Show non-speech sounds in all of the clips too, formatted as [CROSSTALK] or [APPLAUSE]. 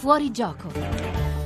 Fuori gioco.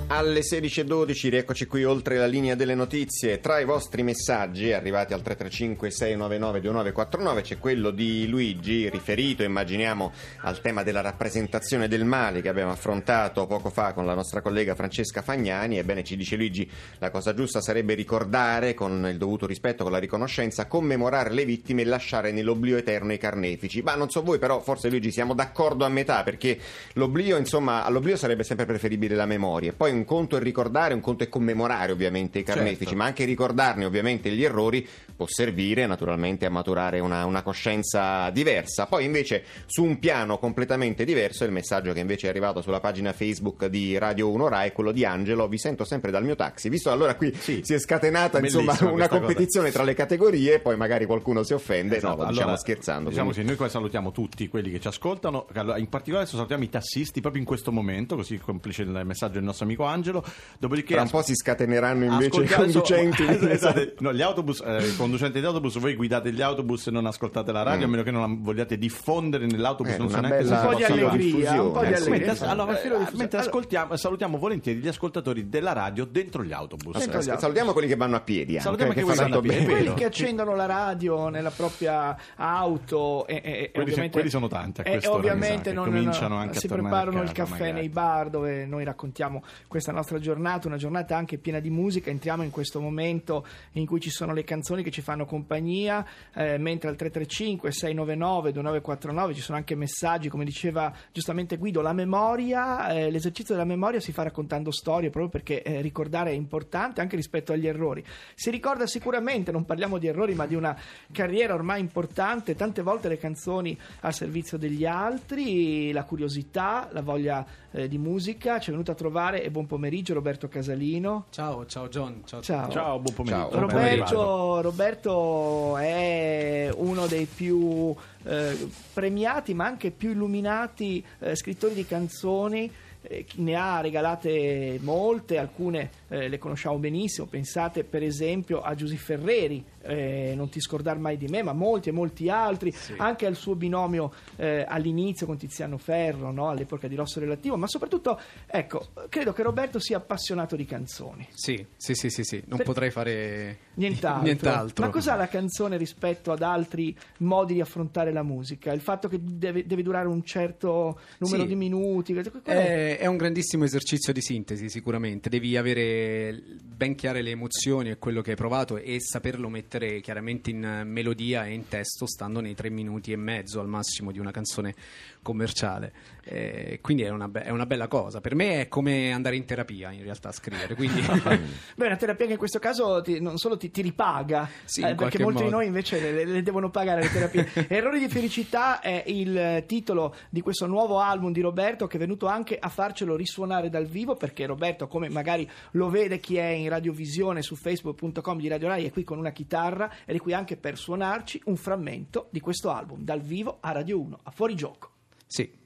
Alle 16.12 rieccoci qui oltre la linea delle notizie. Tra i vostri messaggi arrivati al 335-699-2949 c'è quello di Luigi riferito, immaginiamo, al tema della rappresentazione del male che abbiamo affrontato poco fa con la nostra collega Francesca Fagnani. Ebbene, ci dice Luigi, la cosa giusta sarebbe ricordare con il dovuto rispetto, con la riconoscenza, commemorare le vittime e lasciare nell'oblio eterno i carnefici. Ma non so voi, però forse Luigi siamo d'accordo a metà perché l'oblio, insomma, all'oblio sarebbe sempre preferibile la memoria. Poi un conto è ricordare, un conto è commemorare ovviamente i carnefici, Certo. ma anche ricordarne ovviamente gli errori può servire naturalmente a maturare una, una coscienza diversa. Poi invece su un piano completamente diverso è il messaggio che invece è arrivato sulla pagina Facebook di Radio 1 Rai, quello di Angelo, vi sento sempre dal mio taxi, visto allora qui Sì. si è scatenata insomma una competizione tra le categorie, poi magari qualcuno si offende, Esatto, no, lo diciamo allora, scherzando. Diciamo quindi- sì, noi qua salutiamo tutti quelli che ci ascoltano, in particolare salutiamo i tassisti proprio in questo momento, così complice il messaggio del nostro amico Angelo, dopodiché Tra un po' si scateneranno invece i conducenti. [LAUGHS] Esatto, esatto. No, gli autobus, eh, i conducenti di autobus, voi guidate gli autobus e non ascoltate la radio, Mm. a meno che non la vogliate diffondere nell'autobus, Eh, non so neanche bella se Un po' di allegria, un po' di allegria. Mentre, allora, Eh, mentre ascoltiamo, salutiamo volentieri gli ascoltatori della radio dentro gli autobus. Dentro gli autobus. Salutiamo quelli che vanno a piedi anche, Salutiamo che che vanno a bene. piedi, quelli che accendono la radio nella propria auto e, e- e Quelli- ovviamente, quelli sono tanti a e mi sa, ovviamente non, cominciano anche a si tornare preparano a il caffè magari. nei bar dove noi raccontiamo questa nostra giornata una giornata anche piena di musica. Entriamo in questo momento in cui ci sono le canzoni che ci fanno compagnia eh, mentre al 335 699 2949 ci sono anche messaggi come diceva giustamente Guido la memoria eh, l'esercizio della memoria si fa raccontando storie proprio perché eh, ricordare è importante anche rispetto agli errori. Si ricorda sicuramente non parliamo di errori ma di una carriera ormai importante tante volte le canzoni al servizio degli altri la curiosità la voglia eh, di musica ci è venuto a trovare e buon pomeriggio Roberto Casalino Ciao, ciao John. Ciao. ciao Ciao, buon pomeriggio. Ciao. Roberto, Roberto è uno dei più eh, premiati ma anche più illuminati eh, scrittori di canzoni eh, chi ne ha regalate molte, alcune eh, le conosciamo benissimo, pensate per esempio a Giusy Ferreri, eh, Non ti scordar mai di me, ma molti e molti altri, anche al suo binomio eh, all'inizio con Tiziano Ferro, no? all'epoca di Rosso Relativo, ma soprattutto, ecco, credo che Roberto sia appassionato di canzoni. Sì, sì, sì, sì, sì. Non Per- potrei fare Nient'altro. [LAUGHS] nient'altro. Ma cos'ha la canzone rispetto ad altri modi di affrontare la musica? Il fatto che deve, deve durare un certo numero Sì. di minuti? qual è? È, è un grandissimo esercizio di sintesi, sicuramente. Devi avere ben chiare le emozioni e quello che hai provato e saperlo mettere chiaramente in melodia e in testo, stando nei tre minuti e mezzo al massimo di una canzone commerciale. Eh, quindi è una, be- è una bella cosa. Per me è come andare in terapia, in realtà, a scrivere. Quindi [LAUGHS] [LAUGHS] Beh, una terapia che in questo caso ti- non solo ti, ti ripaga, Sì, eh, perché molti di modo. noi invece le, le devono pagare le terapie. [LAUGHS] Errori di felicità è il titolo di questo nuovo album di Roberto che è venuto anche a farcelo risuonare dal vivo perché Roberto, come magari lo vede chi è in radiovisione su facebook.com di Radio Rai, è qui con una chitarra ed è qui anche per suonarci un frammento di questo album dal vivo a Radio 1, a fuori gioco. sì.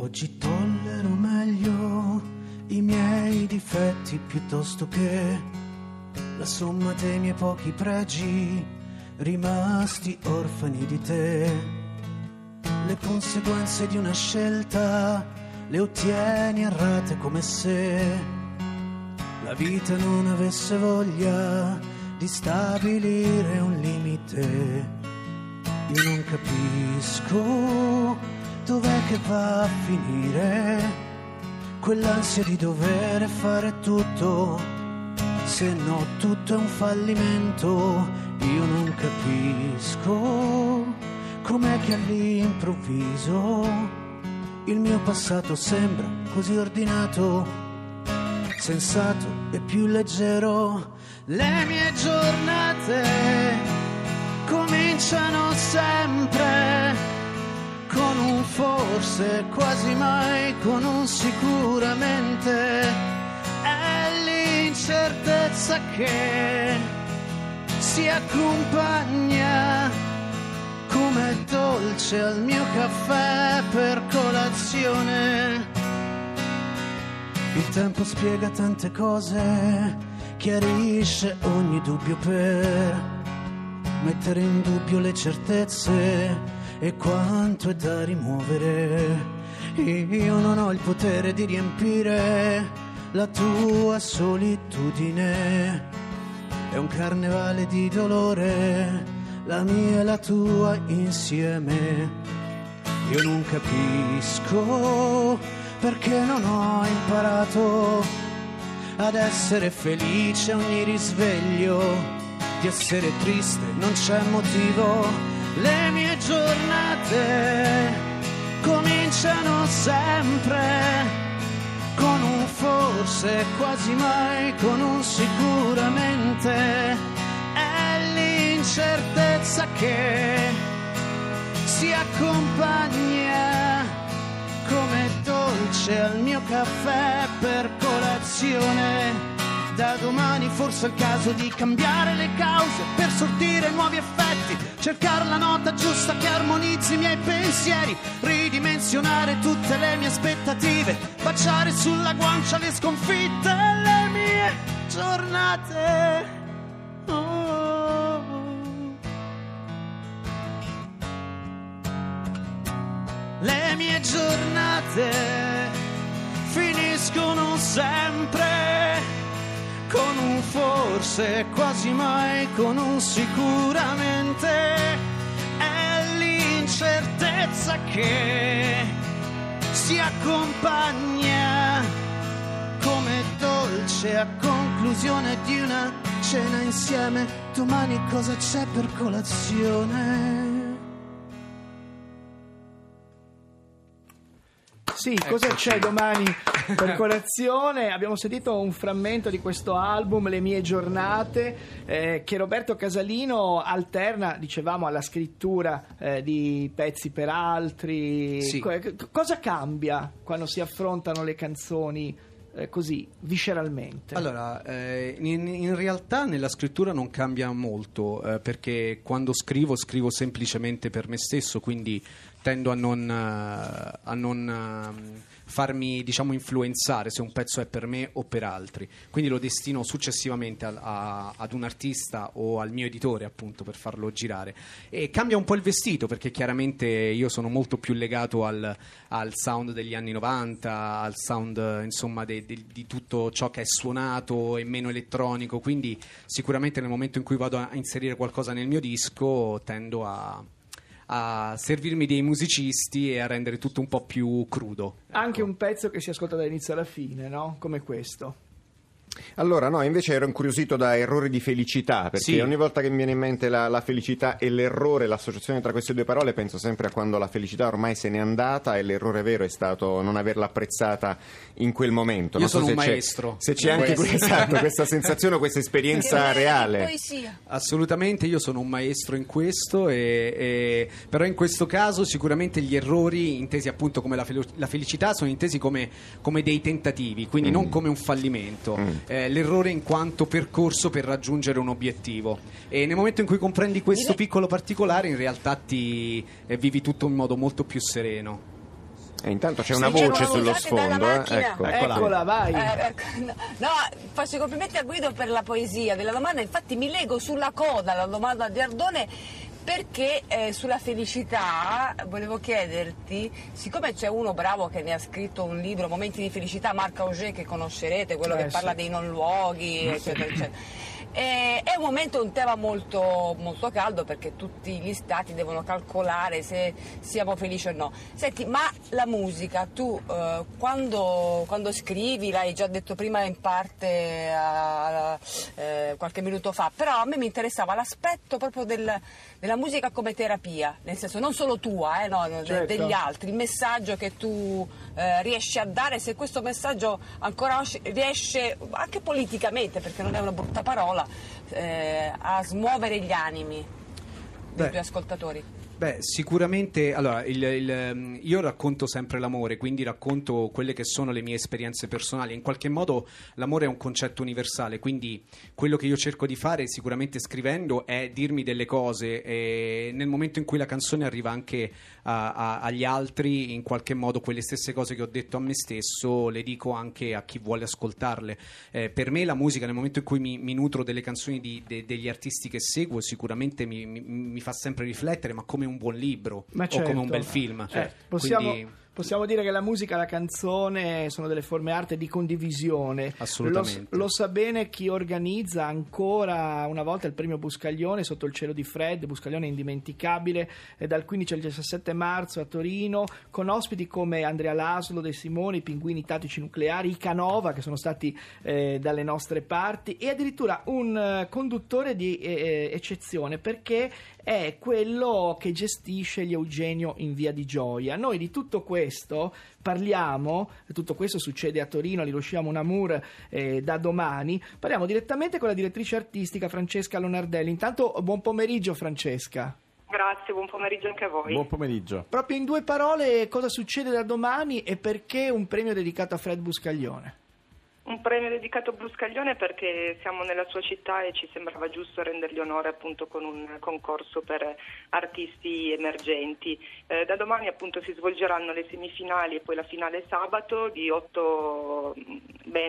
Oggi tollero meglio i miei difetti piuttosto che la somma dei miei pochi pregi rimasti orfani di te. Le conseguenze di una scelta le ottieni errate come se la vita non avesse voglia di stabilire un limite. Io non capisco dov'è che va a finire quell'ansia di dover fare tutto, se no tutto è un fallimento. Io non capisco com'è che all'improvviso il mio passato sembra così ordinato, sensato e più leggero. Le mie giornate cominciano sempre con un forse, quasi mai con un sicuramente. È l'incertezza che si accompagna come dolce al mio caffè per colazione. Il tempo spiega tante cose, chiarisce ogni dubbio per mettere in dubbio le certezze e quanto è da rimuovere. Io non ho il potere di riempire la tua solitudine. È un carnevale di dolore, la mia e la tua insieme. Io non capisco perché non ho imparato ad essere felice ogni risveglio, di essere triste non c'è motivo. Le mie giornate cominciano sempre con un forse, quasi mai con un sicuramente. È l'incertezza che si accompagna come dolce al mio caffè per colazione. Da domani forse è il caso di cambiare le cause per sortire nuovi effetti, cercare la nota giusta che armonizzi i miei pensieri, ridimensionare tutte le mie aspettative, baciare sulla guancia le sconfitte le mie giornate. Le mie giornate finiscono sempre con un forse, quasi mai con un sicuramente. È l'incertezza che si accompagna come dolce a conclusione di una cena insieme. Domani cosa c'è per colazione? Sì, cosa c'è domani per [LAUGHS] colazione? Abbiamo sentito un frammento di questo album, Le mie giornate, eh, che Roberto Casalino alterna, dicevamo, alla scrittura eh, di pezzi per altri. Sì. Co- cosa cambia quando si affrontano le canzoni eh, così, visceralmente? Allora, eh, in, in realtà nella scrittura non cambia molto, eh, perché quando scrivo scrivo semplicemente per me stesso, quindi tendo a non, eh, a non, ehm, farmi diciamo influenzare se un pezzo è per me o per altri. Quindi lo destino successivamente al- a- ad un artista o al mio editore, appunto, per farlo girare. E cambia un po' il vestito, perché chiaramente io sono molto più legato al, al sound degli anni 90, al sound insomma de- de- di tutto ciò che è suonato e meno elettronico. Quindi sicuramente nel momento in cui vado a inserire qualcosa nel mio disco tendo a a servirmi dei musicisti e a rendere tutto un po' più crudo. Anche un pezzo che si ascolta dall'inizio alla fine, no? Come questo. Allora, no, invece ero incuriosito da errori di felicità, perché Sì. ogni volta che mi viene in mente la, la felicità e l'errore, l'associazione tra queste due parole, penso sempre a quando la felicità ormai se n'è andata e l'errore vero è stato non averla apprezzata in quel momento. Io Non so sono se un c'è- maestro Se c'è anche questo. esatto, questa sensazione o questa esperienza reale. Assolutamente, io sono un maestro in questo, e- e- però in questo caso sicuramente gli errori, intesi appunto come la, fel- la felicità, sono intesi come, come dei tentativi, quindi non come un fallimento. Eh, l'errore in quanto percorso per raggiungere un obiettivo. E nel momento in cui comprendi questo piccolo particolare, in realtà ti eh, vivi tutto in modo molto più sereno. E intanto c'è una Sì, voce sullo sfondo. eh. macchina. Ecco. Eccola. Eccola, vai. Eh, ecco, no, no, faccio i complimenti a Guido per la poesia della domanda, infatti mi leggo sulla coda la domanda di Ardone perché eh, sulla felicità volevo chiederti, siccome c'è uno bravo che ne ha scritto un libro, Momenti di felicità, Marc Auger che conoscerete, quello Eh, che parla sì. dei non luoghi, eccetera, eccetera. [LAUGHS] Eh, è un momento, un tema molto, molto caldo perché tutti gli stati devono calcolare se siamo felici o no. Senti, ma la musica, tu eh, quando, quando scrivi, l'hai già detto prima in parte a- eh, qualche minuto fa, però a me mi interessava l'aspetto proprio del- della musica come terapia, nel senso non solo tua, eh, no, Certo. degli altri, il messaggio che tu eh, riesci a dare, se questo messaggio ancora riesce anche politicamente, perché non è una brutta parola, eh, a smuovere gli animi dei Beh. tuoi ascoltatori. Beh, sicuramente, allora, il- il, ehm, io racconto sempre l'amore, quindi racconto quelle che sono le mie esperienze personali. In qualche modo l'amore è un concetto universale, quindi quello che io cerco di fare sicuramente scrivendo è dirmi delle cose e nel momento in cui la canzone arriva anche a- a- agli altri, in qualche modo quelle stesse cose che ho detto a me stesso le dico anche a chi vuole ascoltarle. Eh, per me la musica, nel momento in cui mi, mi nutro delle canzoni di- de- degli artisti che seguo, sicuramente mi, mi- mi fa sempre riflettere, ma come un buon libro Ma o come un certo. bel film. Eh, possiamo, Quindi- Possiamo dire che la musica e la canzone sono delle forme arte di condivisione. Assolutamente. Lo, lo sa bene chi organizza ancora una volta il premio Buscaglione sotto il cielo di Fred, Buscaglione indimenticabile, eh, dal 15 al 17 marzo a Torino, con ospiti come Andrea Laslo, De Simone, i Pinguini Tattici Nucleari, i Canova che sono stati eh, dalle nostre parti e addirittura un eh, conduttore di eh, eccezione perché è quello che gestisce gli Eugenio in via di Gioia. Noi di tutto questo parliamo, tutto questo succede a Torino, all'Hiroshima Monamur eh, da domani, parliamo direttamente con la direttrice artistica Francesca Lonardelli. Intanto buon pomeriggio Francesca. Grazie, buon pomeriggio anche a voi. Buon pomeriggio. Proprio in due parole cosa succede da domani e perché un premio dedicato a Fred Buscaglione? Un premio dedicato a Bruscaglione perché siamo nella sua città e ci sembrava giusto rendergli onore appunto con un concorso per artisti emergenti. Eh, da domani appunto si svolgeranno le semifinali e poi la finale sabato di otto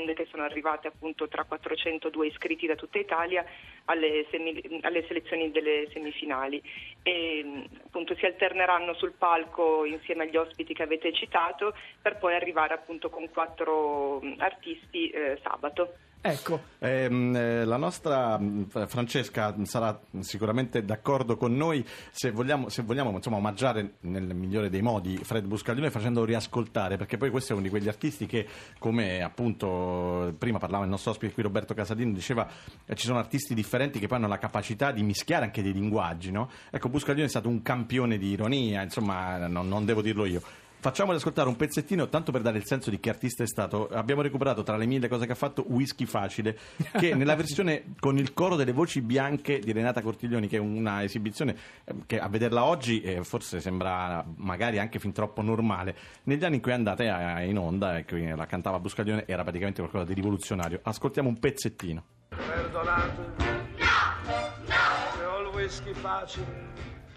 band che sono arrivate appunto tra 402 iscritti da tutta Italia alle, semi, alle selezioni delle semifinali e appunto si alterneranno sul palco insieme agli ospiti che avete citato per poi arrivare appunto con quattro artisti eh, sabato. Ecco. Ehm, eh, la nostra mh, Francesca sarà sicuramente d'accordo con noi se vogliamo, se vogliamo insomma, omaggiare nel migliore dei modi Fred Buscaglione facendolo riascoltare, perché poi questo è uno di quegli artisti che, come appunto prima parlava il nostro ospite qui Roberto Casadino, diceva eh, ci sono artisti differenti che poi hanno la capacità di mischiare anche dei linguaggi. No? Ecco, Buscaglione è stato un campione di ironia, insomma, non, non devo dirlo io. Facciamoli ascoltare un pezzettino, tanto per dare il senso di che artista è stato. Abbiamo recuperato tra le mille cose che ha fatto Whisky Facile, che [LAUGHS] nella versione con il coro delle voci bianche di Renata Cortiglioni, che è una esibizione eh, che a vederla oggi eh, forse sembra magari anche fin troppo normale. Negli anni in cui è andata eh, in onda e che la cantava Buscaglione era praticamente qualcosa di rivoluzionario. Ascoltiamo un pezzettino. Perdonate. No, no. Se ho il whisky facile.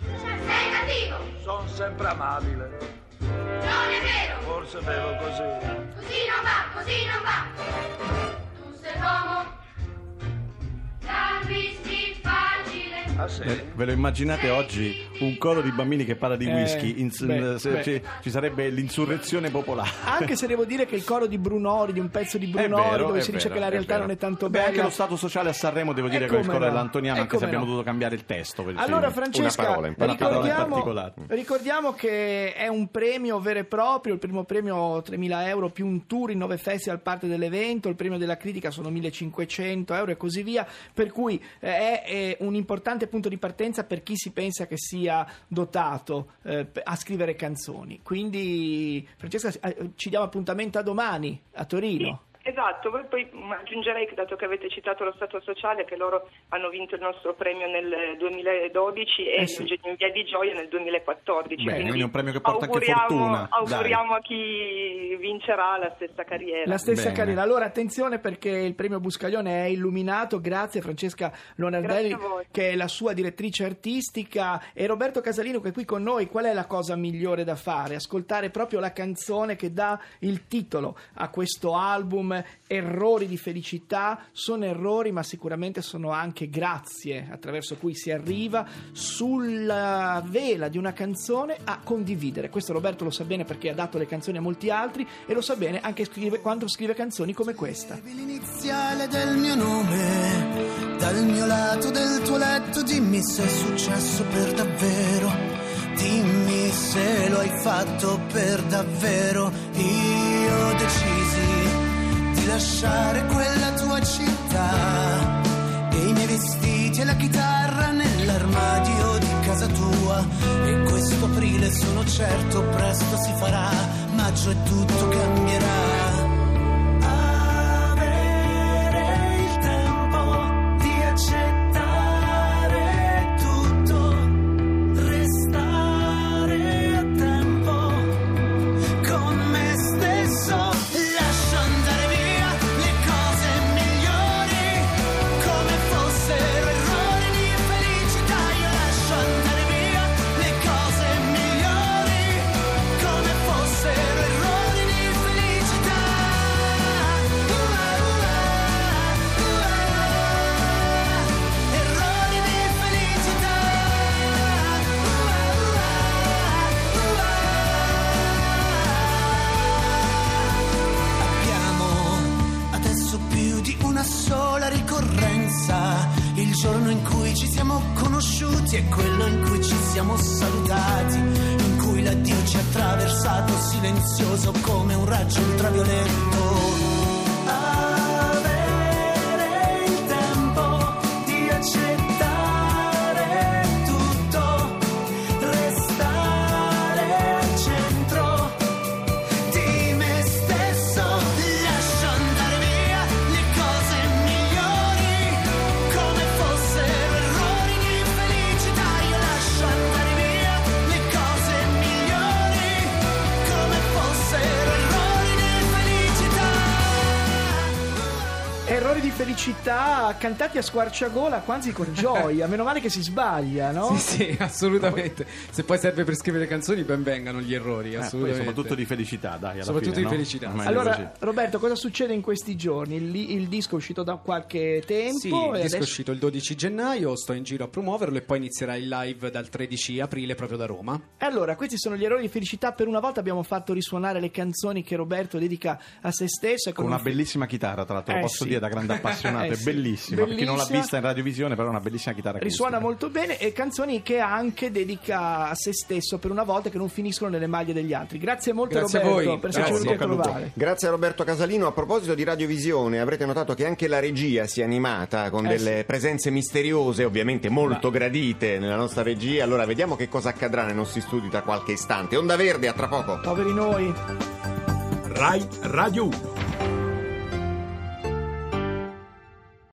Sei cattivo. Sono sempre amabile. Non è vero! Forse bevo così. Così non va, così non va! Tu sei l'uomo Ah sì? Eh, ve lo immaginate oggi un coro di bambini che parla di Eh, whisky? Ins- beh, se- beh. ci, ci sarebbe l'insurrezione popolare. Anche se devo dire che il coro di Brunori, di un pezzo di È Brunori, vero, dove è si dice vero, che la realtà non è tanto Beh, bella. anche lo stato sociale a Sanremo devo dire E che il coro no? dell'Antoniano, E anche se abbiamo no? dovuto cambiare il testo. Allora, sì. Francesca, in Una parola in ricordiamo, ricordiamo che è un premio vero e proprio, il primo premio 3.000 euro più un tour in nove festival parte dell'evento, il premio della critica sono 1.500 euro e così via, per cui eh, è, è un importante punto di partenza per chi si pensa che sia dotato eh, a scrivere canzoni. Quindi, Francesca, eh, ci diamo appuntamento a domani a Torino. Esatto, poi, poi aggiungerei che dato che avete citato lo Stato Sociale che loro hanno vinto il nostro premio nel 2012 e Eh sì. In Via di Gioia nel 2014. Bene, quindi è un premio che porta anche auguriamo- fortuna. Auguriamo a chi vincerà la stessa carriera. La stessa Bene. carriera. Allora, attenzione perché il premio Buscaglione è illuminato. Grazie a Francesca Lonardelli, a che è la sua direttrice artistica, e Roberto Casalino, che è qui con noi. Qual è la cosa migliore da fare? Ascoltare proprio la canzone che dà il titolo a questo album. Errori di felicità. Sono errori, ma sicuramente sono anche grazie attraverso cui si arriva sulla vela di una canzone a condividere. Questo Roberto lo sa bene perché ha dato le canzoni a molti altri e lo sa bene anche scrive- quando scrive canzoni come questa. L'iniziale del mio nome, dal mio lato del tuo letto, dimmi se è successo per davvero. Dimmi se lo hai fatto per davvero. Io decisi di lasciare quella tua città e i miei vestiti e la chitarra nell'armadio di casa tua. E questo aprile sono certo presto si farà, maggio e tutto cambierà. Raggio ultravioletto. Errori di felicità cantati a squarciagola, quasi con [LAUGHS] gioia. Meno male che si sbaglia, no? Sì, sì, [LAUGHS] assolutamente. Se poi serve per scrivere canzoni, ben vengano gli errori, Eh, poi assolutamente. soprattutto di felicità, dai, alla Soprattutto fine, di no? felicità. Meglio Allora. Roberto, cosa succede in questi giorni? Il, il disco è uscito da qualche tempo Sì, e il disco è adesso- uscito il 12 gennaio, sto in giro a promuoverlo e poi inizierà il live dal 13 aprile proprio da Roma. E Allora, questi sono gli errori di felicità. Per una volta abbiamo fatto risuonare le canzoni che Roberto dedica a se stesso. e Con una un- bellissima chitarra, tra l'altro, lo Eh, posso sì. dire da grande appassionato, [LAUGHS] Eh, è sì. bellissima. Per chi non l'ha vista in radiovisione, però è una bellissima chitarra acustica. Risuona molto bene e canzoni che anche dedica a se stesso per una volta che non finiscono nelle maglie degli altri. Grazie molto Grazie a Roberto voi. per esserci Grazie. venuti a trovare. Grazie a Roberto Casalino. A proposito di radiovisione, avrete notato che anche la regia si è animata con Eh, delle presenze misteriose, ovviamente molto gradite nella nostra regia. Allora vediamo che cosa accadrà nei nostri studi tra qualche istante. Onda Verde, a tra poco. Poveri noi. Rai Radio 1.